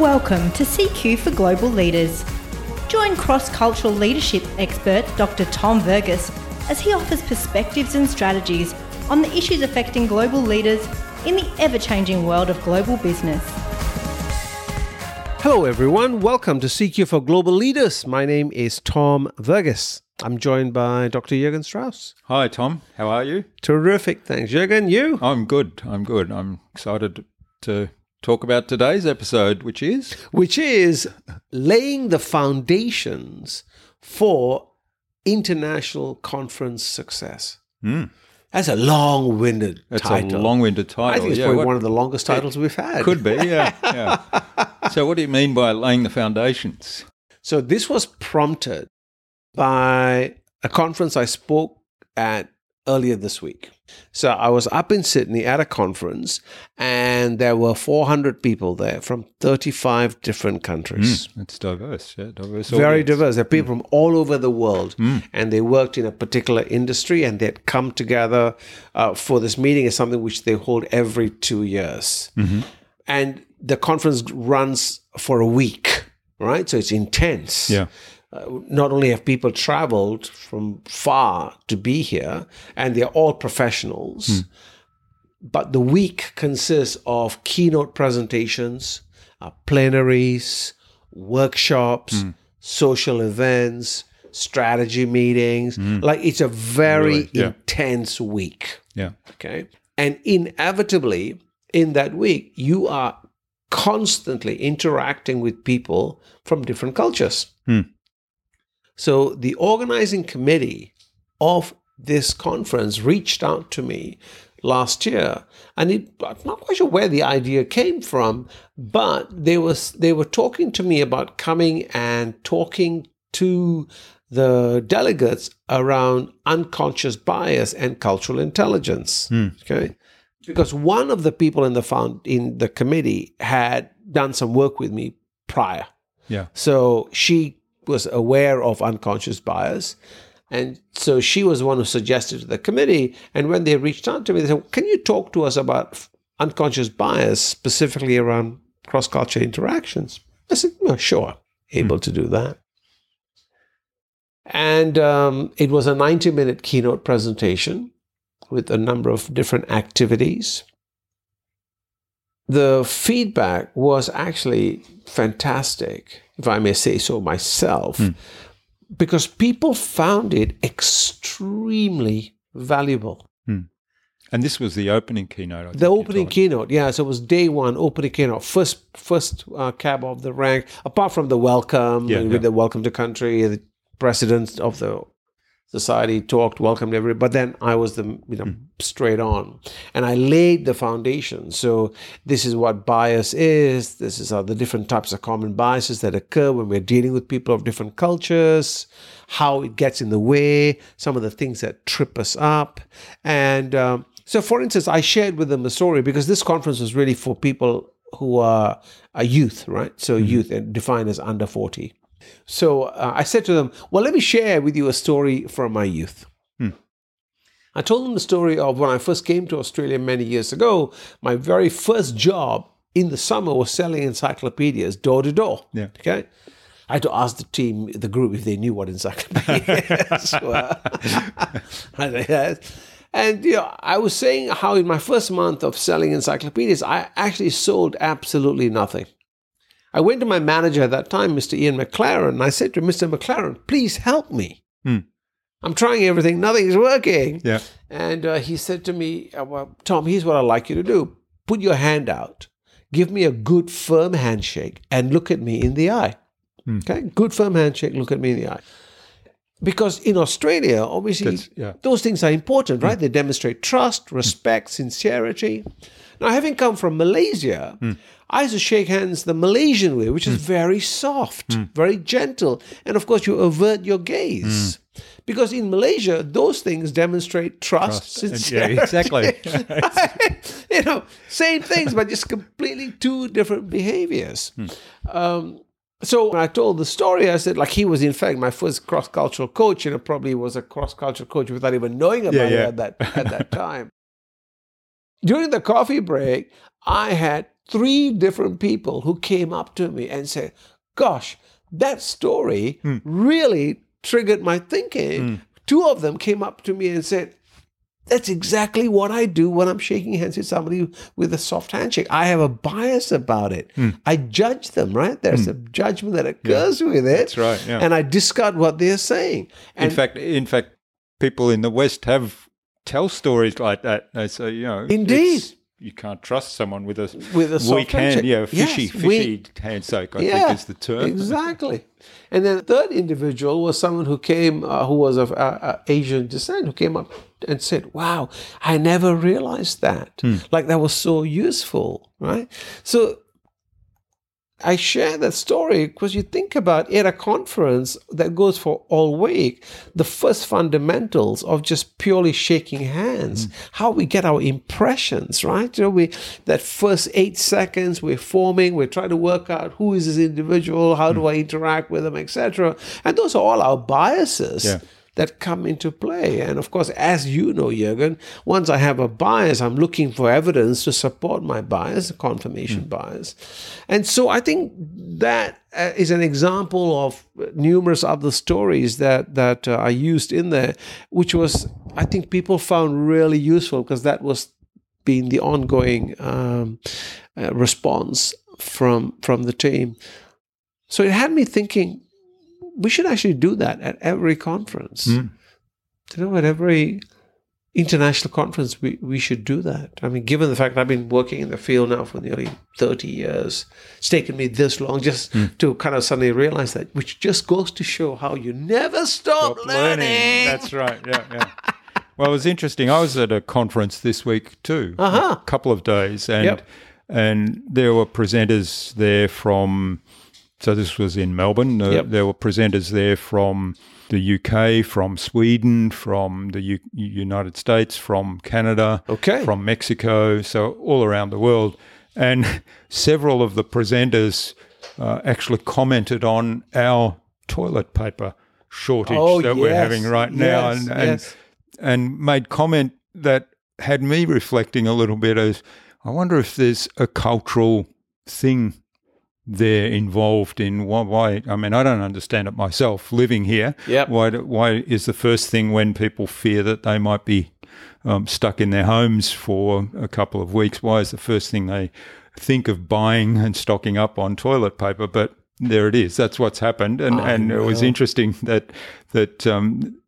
Welcome to CQ for Global Leaders. Join cross cultural leadership expert Dr. Tom Verghese as he offers perspectives and strategies on the issues affecting global leaders in the ever changing world of global business. Hello, everyone. Welcome to CQ for Global Leaders. My name is Tom Verghese. I'm joined by Dr. Jürgen Strauss. Hi, Tom. How are you? Terrific. Thanks, Jürgen. You? I'm good. I'm good. I'm excited to talk about today's episode, which is Which is laying the foundations for international conference success. Hmm. That's a long winded it's title. a long-winded title. I think it's Yeah, probably what- one of the longest titles we've had. could be. Yeah, yeah. so, what do you mean by laying the foundations? So this was prompted by a conference I spoke at earlier this week. So I was up in Sydney at a conference, and there were 400 people there from 35 different countries. Hmm, it's diverse. Yeah, diverse. Very audience. diverse. There are people hmm. from all over the world, hmm. and they worked in a particular industry, and they'd come together uh, for this meeting. It's something which they hold every two years, mm-hmm. and the conference runs for a week, right? So it's intense. Yeah. Uh, not only have people traveled from far to be here, and they're all professionals, but the week consists of keynote presentations, uh, plenaries, workshops, social events, strategy meetings. Like it's a very Really? Yeah. intense week. Yeah. Okay. And inevitably, in that week, you are constantly interacting with people from different cultures. So the organizing committee of this conference reached out to me last year, and it, I'm not quite sure where the idea came from, but they was they were talking to me about coming and talking to the delegates around unconscious bias and cultural intelligence. Hmm. Okay, because one of the people in the found in the committee had done some work with me prior. Yeah. So she was aware of unconscious bias. And so she was one who suggested to the committee. And when they reached out to me, they said, Can you talk to us about unconscious bias, specifically around cross culture interactions? I said, "Yeah, Sure, able to do that. And um, it was a 90 minute keynote presentation with a number of different activities. The feedback was actually fantastic, if I may say so myself, because people found it extremely valuable. And this was the opening keynote. I The opening keynote, yeah. So it was day one, opening keynote, first first uh, cab off the rank. Apart from the welcome, Yeah, with the welcome to country, the president of the society talked, welcomed everybody. But then I was the you know Hmm. straight on, and I laid the foundation. So this is what bias is. This is the different types of common biases that occur when we're dealing with people of different cultures, how it gets in the way, some of the things that trip us up, and. Um, so, for instance, I shared with them a story because this conference was really for people who are, a youth, right? So, youth and defined as under 40. So, uh, I said to them, Well, let me share with you a story from my youth. I told them the story of when I first came to Australia many years ago. My very first job in the summer was selling encyclopedias door to door. Yeah. Okay. I had to ask the team, the group, if they knew what encyclopedias were. And you know, I was saying how in my first month of selling encyclopedias, I actually sold absolutely nothing. I went to my manager at that time, Mr. Ian McLaren, and I said to Mr. McLaren, please help me. I'm trying everything, nothing is working. Yeah. And uh, he said to me, uh, well, Tom, here's what I'd like you to do put your hand out, give me a good, firm handshake, and look at me in the eye. Okay? Good, firm handshake, look at me in the eye. Because in Australia, obviously, yeah. those things are important, right? Hmm. They demonstrate trust, respect, sincerity. Now, having come from Malaysia, hmm. I used to shake hands the Malaysian way, which is hmm. very soft, very gentle. And of course, you avert your gaze. Because in Malaysia, those things demonstrate trust, And- sincerity. yeah, exactly. you know, same things, but just completely two different behaviors. Um, so when I told the story, I said, like, he was in fact my first cross cultural coach, and it probably was a cross cultural coach without even knowing about Yeah, it at that at that time. During the coffee break, I had three different people who came up to me and said, Gosh, that story hmm. really triggered my thinking. Hmm. Two of them came up to me and said, that's exactly what I do when I'm shaking hands with somebody with a soft handshake. I have a bias about it. Hmm. I judge them, right? There's hmm. a judgment that occurs with it. That's right, yeah. And I discard what they're saying. In fact, in fact, people in the West have tell stories like that. They say, you know, Indeed. You can't trust someone with a With a weak hand, yeah, fishy, Yes, fishy we- handshake. I think is the term. Exactly. And then the third individual was someone who came, uh, who was of uh, uh, Asian descent, who came up and said, Wow, I never realized that. Hmm. Like that was so useful, right? So I share that story because you think about at a conference that goes for all week, the first fundamentals of just purely shaking hands, mm. how we get our impressions, right? You know, we that first eight seconds we're forming, we're trying to work out who is this individual, how do mm. I interact with them, etc. And those are all our biases Yeah. That come into play. And of course, as you know, Jürgen, once I have a bias, I'm looking for evidence to support my bias, confirmation bias. And so I think that uh, is an example of numerous other stories that, that uh, are used in there, which was, I think people found really useful because that was being the ongoing um, uh, response from from the team. So it had me thinking, we should actually do that at every conference. Mm. You know, at every international conference, we, we should do that. I mean, given the fact I've been working in the field now for nearly 30 years, it's taken me this long just to kind of suddenly realize that, which just goes to show how you never stop, Stop learning. That's right. Yeah, yeah. Well, it was interesting. I was at a conference this week too, Uh-huh. a couple of days, and Yep. and there were presenters there from. So this was in Melbourne. Uh, Yep. There were presenters there from the UK, from Sweden, from the U- United States, from Canada, Okay. from Mexico, so all around the world. And several of the presenters uh, actually commented on our toilet paper shortage Oh, that we're having right now, yes, and and, yes. and made comment that had me reflecting a little bit as I wonder if there's a cultural thing there involved in why, why I mean I don't understand it myself living here. Yep. why why is the first thing when people fear that they might be um, stuck in their homes for a couple of weeks why is the first thing they think of buying and stocking up on toilet paper? But there it is. That's what's happened. And I and it was interesting that that um,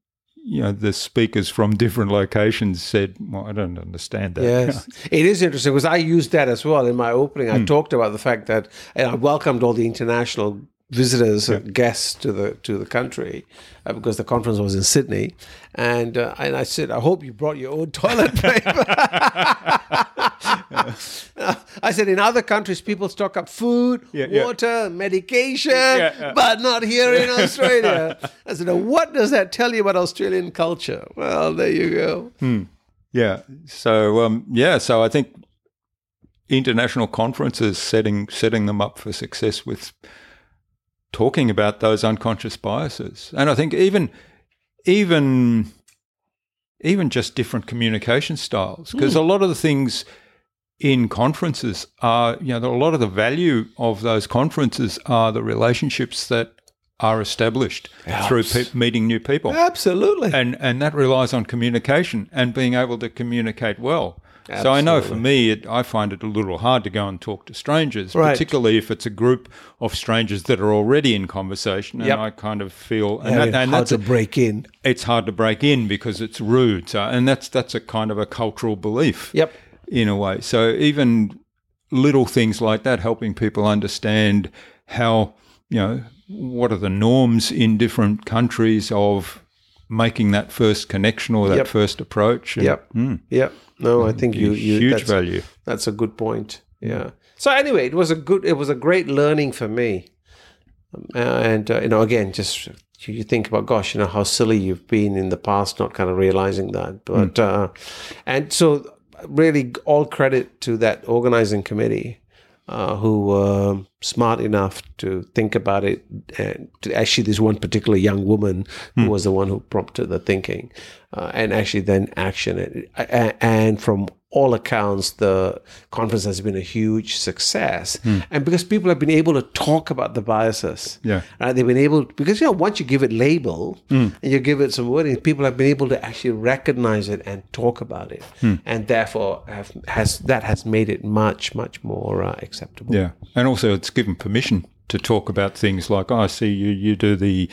you know the speakers from different locations said well I don't understand that. Yes, it is interesting because I used that as well in my opening. I hmm. talked about the fact that and I welcomed all the international visitors and guests to the to the country uh, because the conference was in Sydney, and uh, and I said, I hope you brought your own toilet paper. I said, in other countries, people stock up food, Yeah, yeah. water, medication, yeah. but not here in Australia. I said, what does that tell you about Australian culture? Well, there you go. Yeah. So um, yeah. So I think international conferences setting setting them up for success with talking about those unconscious biases, and I think even even even just different communication styles, because a hmm. lot of the things in conferences are you know a lot of the value of those conferences are the relationships that are established through pe- meeting new people Absolutely. and and that relies on communication and being able to communicate well. So I know for me, it, I find it a little hard to go and talk to strangers, Right. particularly if it's a group of strangers that are already in conversation. And Yep. I kind of feel, and, Yeah, that, and how that's to a, break in. it's hard to break in because it's rude. So, and that's that's a kind of a cultural belief Yep. in a way. So even little things like that, helping people understand how you know what are the norms in different countries of making that first connection or that Yep. first approach. And, Yep. mm, Yep. No, I think you, you huge that's, value. That's a good point. Yeah. So anyway, it was a good, it was a great learning for me. Um, and uh, you know, again, just you, you think about, gosh, you know, how silly you've been in the past, not kind of realizing that. But uh, and so really, all credit to that organizing committee. Uh, who were smart enough to think about it. And to, actually, this one particular young woman who was the one who prompted the thinking, uh, and actually then action it. And from all accounts, the conference has been a huge success, hmm. and because people have been able to talk about the biases, Yeah. right? They've been able because you know once you give it label hmm. and you give it some wording, people have been able to actually recognize it and talk about it, hmm. and therefore have, has that has made it much much more uh, acceptable. Yeah, and also it's given permission to talk about things like, oh, I see you you do the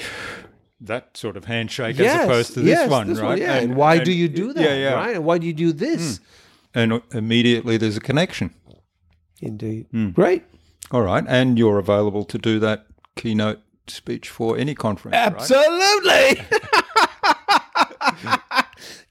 that sort of handshake as opposed to this yes, one, this right? yeah, and, why do you do that? Yeah, yeah. Right, and why do you do this? And immediately there's a connection. Indeed, Hmm. great. All right, and you're available to do that keynote speech for any conference, right?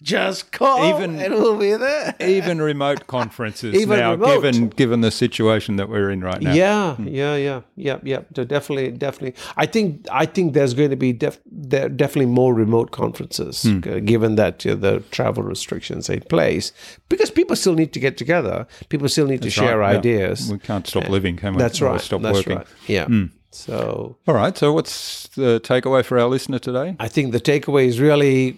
Just call Even- and we'll be there. Even remote conferences Even now, remote. given given the situation that we're in right now. Yeah, yeah, yeah, yeah, yeah. So definitely, definitely. I think I think there's going to be def- there definitely more remote conferences, Hmm. uh, given that uh, the travel restrictions are in place. Because people still need to get together. People still need to share right, yeah. ideas. We can't stop living, can we? That's Or right. Stop That's working. right. Yeah. So All right. So, what's the takeaway for our listener today? I think the takeaway is really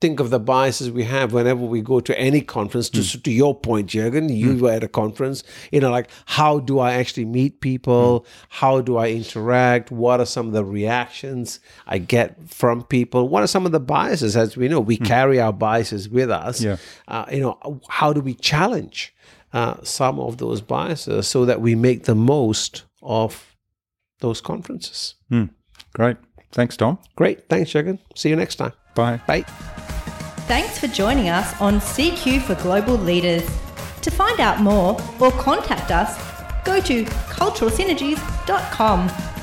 think of the biases we have whenever we go to any conference. To, hmm. to your point, Jürgen, you hmm. were at a conference. You know, like how do I actually meet people? Hmm. How do I interact? What are some of the reactions I get from people? What are some of the biases? As we know, we carry our biases with us. Yeah. Uh, you know, how do we challenge uh, some of those biases so that we make the most of those conferences? Great. Thanks, Tom. Great. Thanks, Jürgen. See you next time. Bye. Bye. Thanks for joining us on CQ for Global Leaders. To find out more or contact us, go to culturalsynergies.com.